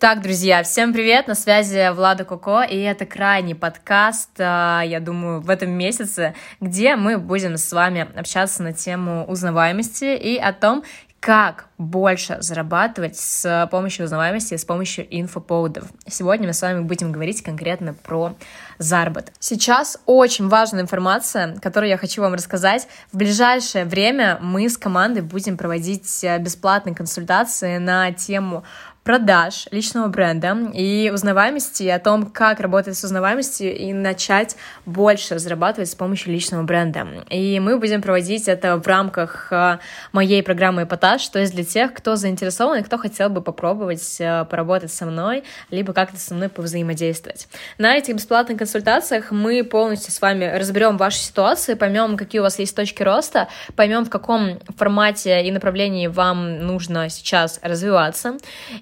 Так, друзья, всем привет, на связи Влада Коко, и это крайний подкаст, а, я думаю, в этом месяце, где мы будем с вами общаться на тему узнаваемости и о том, как больше зарабатывать с помощью узнаваемости, с помощью инфоповодов. Сегодня мы с вами будем говорить конкретно про заработок. Сейчас очень важная информация, которую я хочу вам рассказать. В ближайшее время мы с командой будем проводить бесплатные консультации на тему продаж личного бренда и узнаваемости, о том, как работать с узнаваемостью и начать больше зарабатывать с помощью личного бренда. И мы будем проводить это в рамках э, моей программы «Эпатаж», то есть для тех, кто заинтересован и кто хотел бы попробовать э, поработать со мной, либо как-то со мной повзаимодействовать. На этих бесплатных консультациях мы полностью с вами разберем вашу ситуацию, поймем, какие у вас есть точки роста, поймем, в каком формате и направлении вам нужно сейчас развиваться,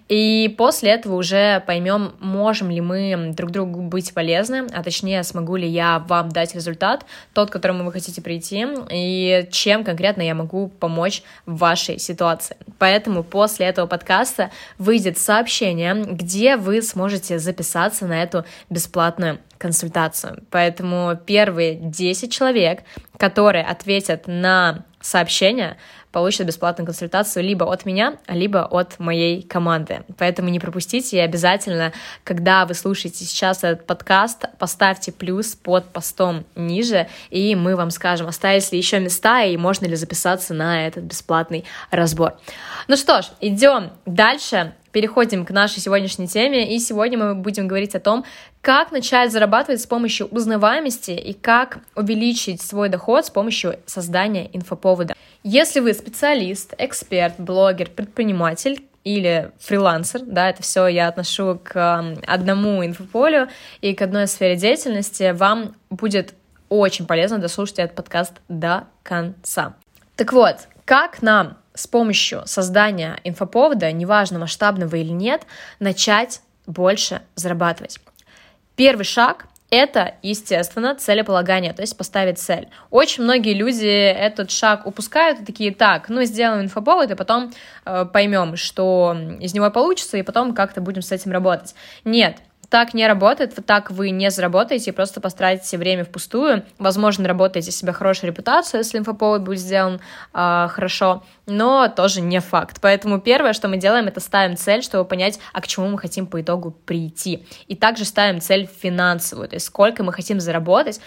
и после этого уже поймем, можем ли мы друг другу быть полезны, а точнее, смогу ли я вам дать результат, тот, к которому вы хотите прийти, и чем конкретно я могу помочь в вашей ситуации. Поэтому после этого подкаста выйдет сообщение, где вы сможете записаться на эту бесплатную консультацию. Поэтому первые 10 человек, которые ответят на сообщение, получат бесплатную консультацию либо от меня, либо от моей команды. Поэтому не пропустите и обязательно, когда вы слушаете сейчас этот подкаст, поставьте плюс под постом ниже, и мы вам скажем, остались ли еще места и можно ли записаться на этот бесплатный разбор. Ну что ж, идем дальше переходим к нашей сегодняшней теме, и сегодня мы будем говорить о том, как начать зарабатывать с помощью узнаваемости и как увеличить свой доход с помощью создания инфоповода. Если вы специалист, эксперт, блогер, предприниматель, или фрилансер, да, это все я отношу к одному инфополю и к одной сфере деятельности, вам будет очень полезно дослушать этот подкаст до конца. Так вот, как нам с помощью создания инфоповода, неважно масштабного или нет, начать больше зарабатывать. Первый шаг это, естественно, целеполагание, то есть поставить цель. Очень многие люди этот шаг упускают и такие, так, ну, сделаем инфоповод, и потом э, поймем, что из него получится, и потом как-то будем с этим работать. Нет, так не работает, так вы не заработаете, просто потратите время впустую. Возможно, работаете себе хорошую репутацию, если инфоповод будет сделан э, хорошо, но тоже не факт. Поэтому первое, что мы делаем, это ставим цель, чтобы понять, а к чему мы хотим по итогу прийти. И также ставим цель финансовую, то есть сколько мы хотим заработать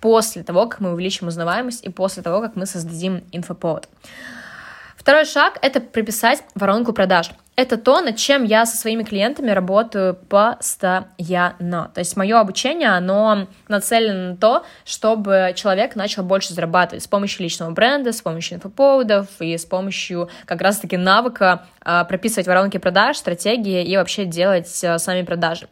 после того, как мы увеличим узнаваемость и после того, как мы создадим инфоповод. Второй шаг — это прописать воронку продаж это то, над чем я со своими клиентами работаю постоянно. То есть мое обучение, оно нацелено на то, чтобы человек начал больше зарабатывать с помощью личного бренда, с помощью инфоповодов и с помощью как раз-таки навыка э, прописывать воронки продаж, стратегии и вообще делать э, сами продажи.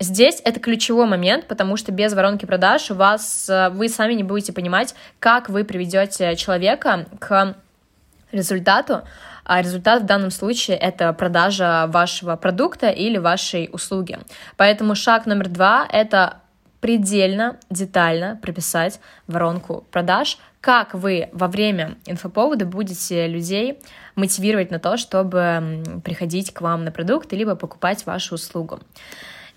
Здесь это ключевой момент, потому что без воронки продаж у вас, э, вы сами не будете понимать, как вы приведете человека к результату, а результат в данном случае это продажа вашего продукта или вашей услуги. Поэтому шаг номер два — это предельно детально прописать воронку продаж, как вы во время инфоповода будете людей мотивировать на то, чтобы приходить к вам на продукт, либо покупать вашу услугу.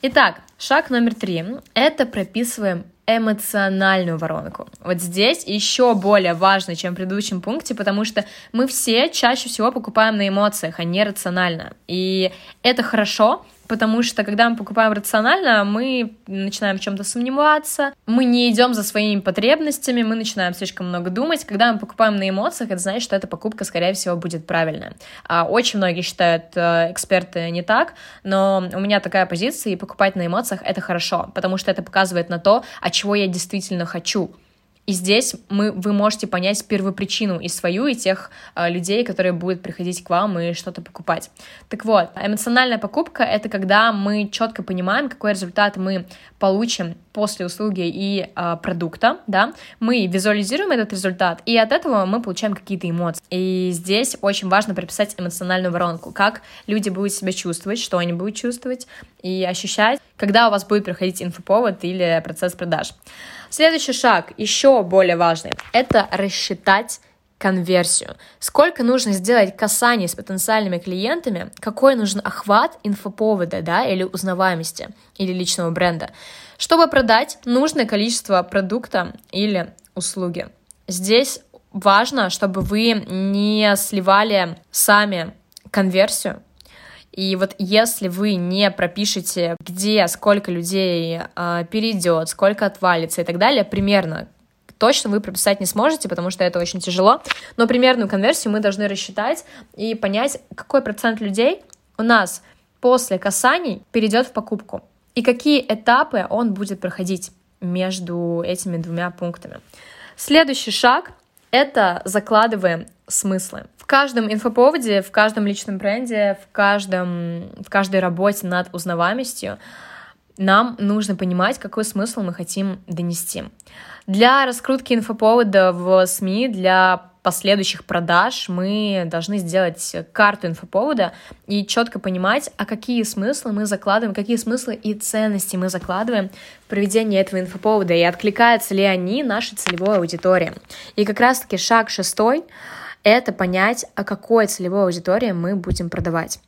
Итак, шаг номер три — это прописываем эмоциональную воронку. Вот здесь еще более важно, чем в предыдущем пункте, потому что мы все чаще всего покупаем на эмоциях, а не рационально. И это хорошо, потому что когда мы покупаем рационально, мы начинаем в чем-то сомневаться, мы не идем за своими потребностями, мы начинаем слишком много думать. Когда мы покупаем на эмоциях, это значит, что эта покупка, скорее всего, будет правильная. Очень многие считают э, эксперты не так, но у меня такая позиция, и покупать на эмоциях — это хорошо, потому что это показывает на то, от чего я действительно хочу. И здесь мы, вы можете понять первопричину и свою, и тех э, людей, которые будут приходить к вам и что-то покупать. Так вот, эмоциональная покупка — это когда мы четко понимаем, какой результат мы получим после услуги и э, продукта, да, мы визуализируем этот результат, и от этого мы получаем какие-то эмоции. И здесь очень важно прописать эмоциональную воронку, как люди будут себя чувствовать, что они будут чувствовать и ощущать, когда у вас будет проходить инфоповод или процесс продаж. Следующий шаг, еще более важный, это рассчитать конверсию. Сколько нужно сделать касаний с потенциальными клиентами, какой нужен охват инфоповода, да, или узнаваемости, или личного бренда, чтобы продать нужное количество продукта или услуги. Здесь важно, чтобы вы не сливали сами конверсию, и вот если вы не пропишете, где сколько людей э, перейдет, сколько отвалится и так далее, примерно точно вы прописать не сможете, потому что это очень тяжело, но примерную конверсию мы должны рассчитать и понять, какой процент людей у нас после касаний перейдет в покупку и какие этапы он будет проходить между этими двумя пунктами. Следующий шаг — это закладываем смыслы. В каждом инфоповоде, в каждом личном бренде, в, каждом, в каждой работе над узнаваемостью нам нужно понимать, какой смысл мы хотим донести. Для раскрутки инфоповода в СМИ, для последующих продаж мы должны сделать карту инфоповода и четко понимать, а какие смыслы мы закладываем, какие смыслы и ценности мы закладываем в проведение этого инфоповода, и откликаются ли они нашей целевой аудитории. И как раз-таки шаг шестой — это понять, о какой целевой аудитории мы будем продавать.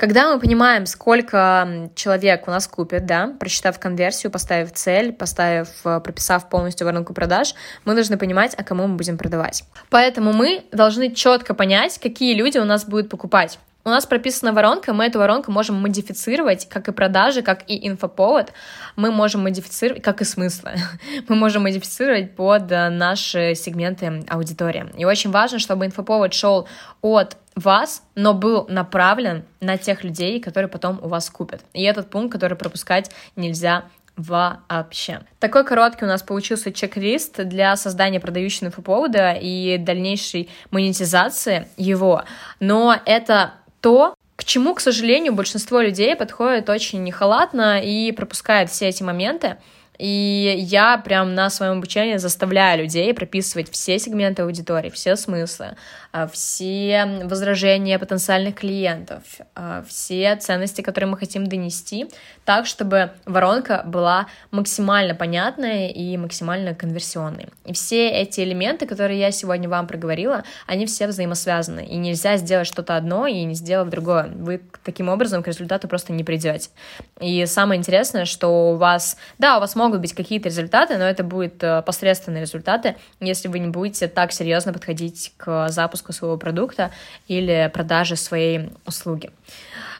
Когда мы понимаем, сколько человек у нас купит, да, просчитав конверсию, поставив цель, поставив, э, прописав полностью воронку продаж, мы должны понимать, а кому мы будем продавать. Поэтому мы должны четко понять, какие люди у нас будут покупать. У нас прописана воронка, мы эту воронку можем модифицировать, как и продажи, как и инфоповод. Мы можем модифицировать, как и смыслы. мы можем модифицировать под э, наши сегменты аудитории. И очень важно, чтобы инфоповод шел от вас, но был направлен на тех людей, которые потом у вас купят. И этот пункт, который пропускать нельзя вообще. Такой короткий у нас получился чек-лист для создания продающего инфоповода и дальнейшей монетизации его. Но это то, к чему, к сожалению, большинство людей подходит очень халатно и пропускает все эти моменты. И я прям на своем обучении заставляю людей прописывать все сегменты аудитории, все смыслы, а, все возражения потенциальных клиентов, а, все ценности, которые мы хотим донести, так, чтобы воронка была максимально понятной и максимально конверсионной. И все эти элементы, которые я сегодня вам проговорила, они все взаимосвязаны, и нельзя сделать что-то одно и не сделав другое. Вы таким образом к результату просто не придете. И самое интересное, что у вас, да, у вас могут могут быть какие-то результаты, но это будут э, посредственные результаты, если вы не будете так серьезно подходить к запуску своего продукта или продаже своей услуги.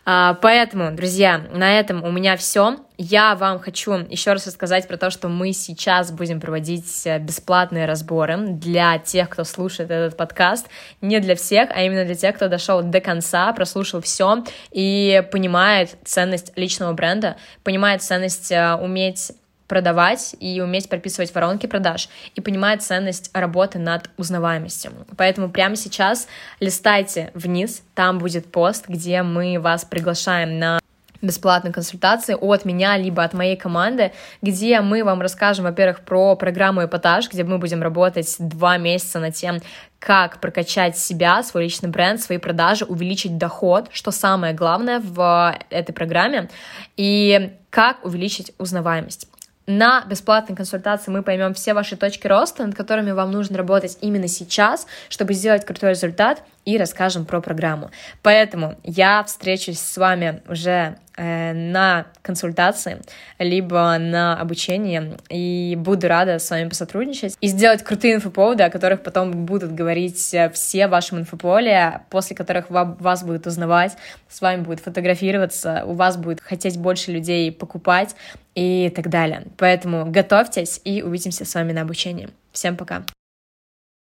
А, поэтому, друзья, на этом у меня все. Я вам хочу еще раз рассказать про то, что мы сейчас будем проводить э, бесплатные разборы для тех, кто слушает этот подкаст. Не для всех, а именно для тех, кто дошел до конца, прослушал все и понимает ценность личного бренда, понимает ценность э, уметь продавать и уметь прописывать воронки продаж и понимать ценность работы над узнаваемостью. Поэтому прямо сейчас листайте вниз, там будет пост, где мы вас приглашаем на бесплатной консультации от меня, либо от моей команды, где мы вам расскажем, во-первых, про программу эпатаж, где мы будем работать два месяца над тем, как прокачать себя, свой личный бренд, свои продажи, увеличить доход, что самое главное в этой программе, и как увеличить узнаваемость. На бесплатной консультации мы поймем все ваши точки роста, над которыми вам нужно работать именно сейчас, чтобы сделать крутой результат, и расскажем про программу. Поэтому я встречусь с вами уже э, на консультации, либо на обучении, и буду рада с вами посотрудничать и сделать крутые инфоповоды, о которых потом будут говорить э, все в вашем инфополе, после которых вас будут узнавать, с вами будет фотографироваться, у вас будет хотеть больше людей покупать и так далее. Поэтому готовьтесь и увидимся с вами на обучении. Всем пока!